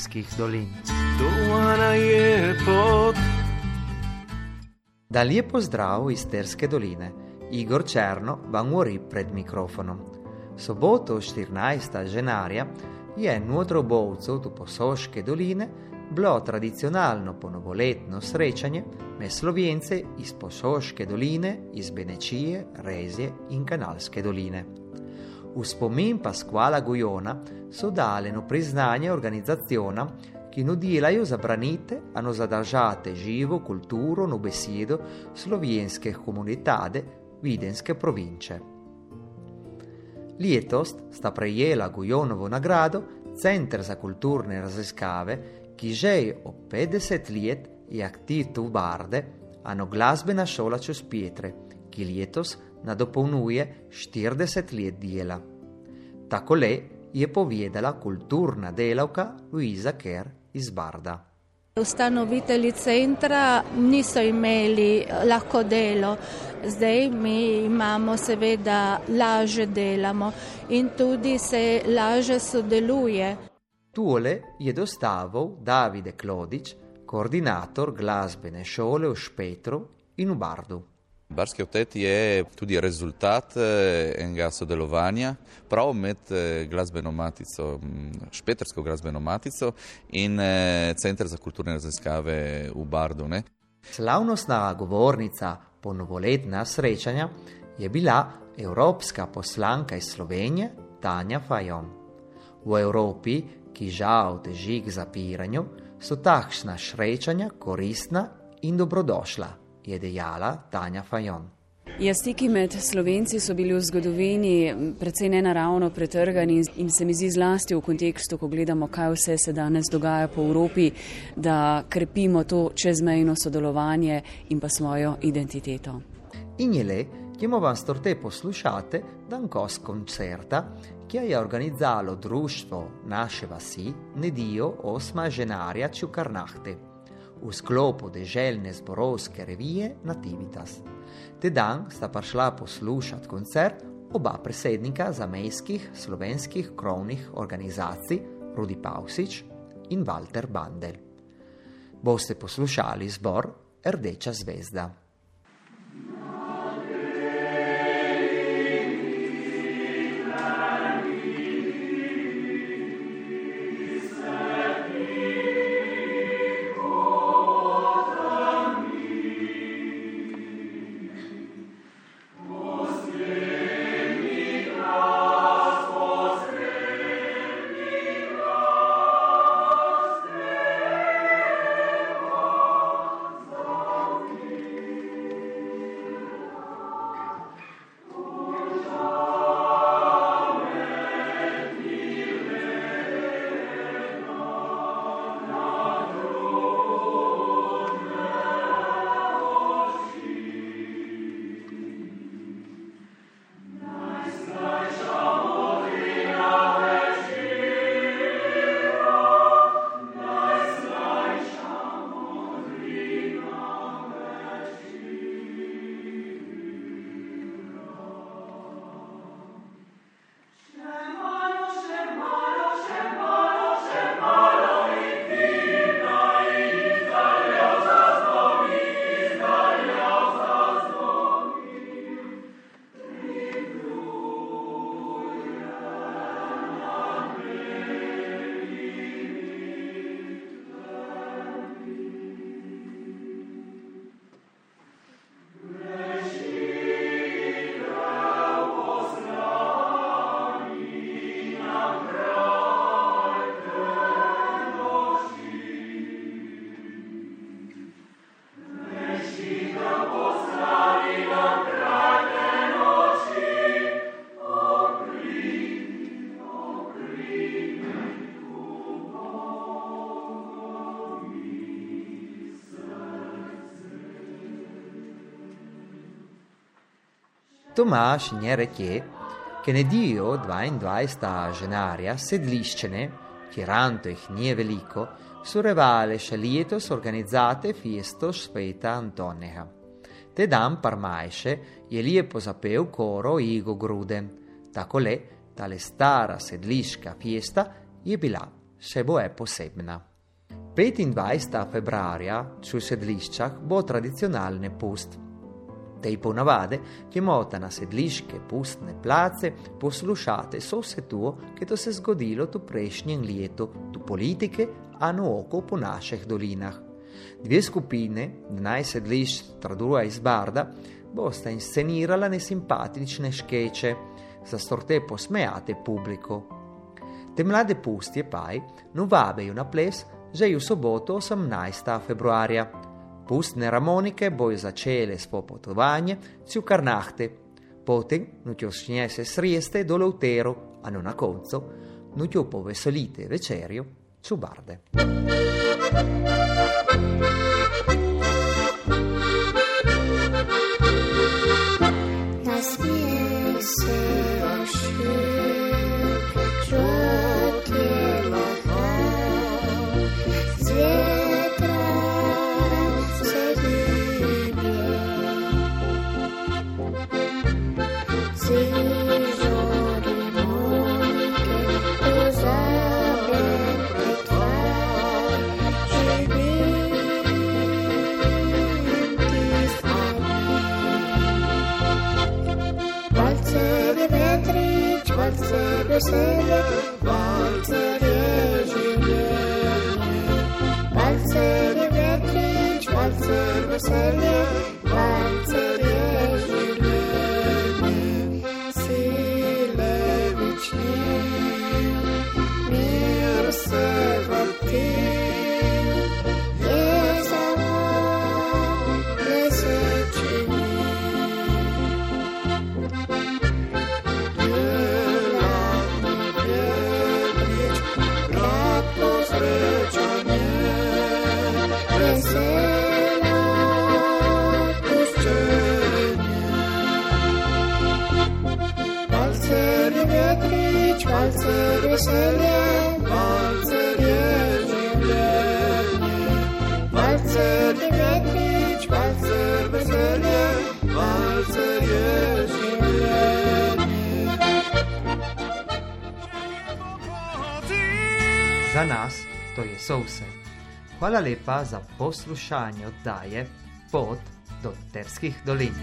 isterskih dolin. Je. Da lijepo zdrav iz Terske doline, Igor Černo vam uri pred mikrofonom. Soboto 14. ženarja je nuotro bovcev tu Posoške doline bilo tradicionalno ponovoletno srečanje med slovence iz Posoške doline, iz Benečije, Rezije in Kanalske doline. V spomin Pasquala Gujona so daleno priznanje organizacijona, ki nudilajo zabranite, ano zadržate živo kulturo no besedo slovenske komunitade Videnske province. Letos sta prejela Gujonovo nagrado Center za kulturne raziskave, ki že o 50 let je aktiv v Barde, ano glasbena šola čez Pietre, ki letos nadopolnjuje 40 let dela. Tako le je povedala kulturna delavka Luisa Kerr iz Barda. Ustanovitelji centra niso imeli lahko delo, zdaj mi imamo seveda laže delamo in tudi se laže sodeluje. Tole je dostavil Davide Klodič, koordinator glasbene šole v Špetru in v Bardu. Barski otet je tudi rezultat eh, enega sodelovanja prav med eh, glasbeno matico, Špetrsko glasbeno matico in eh, Center za kulturne raziskave v Bardu. Ne. Slavnostna govornica ponovoletna srečanja je bila evropska poslanka iz Slovenije Tanja Fajon. V Evropi, ki žal teži k zapiranju, so takšna srečanja koristna in dobrodošla je dejala Tanja Fajon. Ja, stiki med slovenci so bili v zgodovini precej nenaravno pretrgani in se mi zdi zlasti v kontekstu, ko gledamo, kaj vse se danes dogaja po Evropi, da krepimo to čezmejno sodelovanje in pa svojo identiteto. In je le, kjemo vam storte poslušate, dan kos koncerta, ki je organizalo društvo naše vasi, nedijo 8. ženarja Čukarnahte v sklopu deželjne zborovske revije Nativitas. Te dan sta prišla poslušati koncert oba predsednika zamejskih slovenskih krovnih organizacij Rudi Pavsič in Walter Bandel. Boste poslušali zbor Rdeča zvezda. Tomaš nje rekje, che ne dio 22 ženarja sedliščene, chiaranto ih nie veliko, surevale šalietos organizzate fiesto sveta Antoneha. Te dan parmajše je lijepo zapeo koro Igo Gruden, tako le tale stara sedliška fiesta je bila še bo je posebna. 25. februarja sul sedliščah bo tradicionalne pust. Tej ponavade, ki mota na sedliške pustne place, poslušate so se to, ki to se zgodilo tu prejšnjem letu, tu politike, a no oko po naših dolinah. Dve skupine, dnaj sedlišč Tradura iz Barda, bosta inscenirala nesimpatične škeče, za storte posmejate publiko. Te mlade pustje paj, no vabejo na ples, že v soboto 18. februarja. pustne ramonike bo je začele spopotovanje si v Karnahte, potem nutjo šinjese srijeste do Leutero, a non a koncu, nutjo poveselite večerjo čubarde. Thank you. Wesołe palce wieży wielkie, nie wietrzyć. Za nas to je vse. Hvala lepa za poslušanje oddaje Pot do Terskih dolin.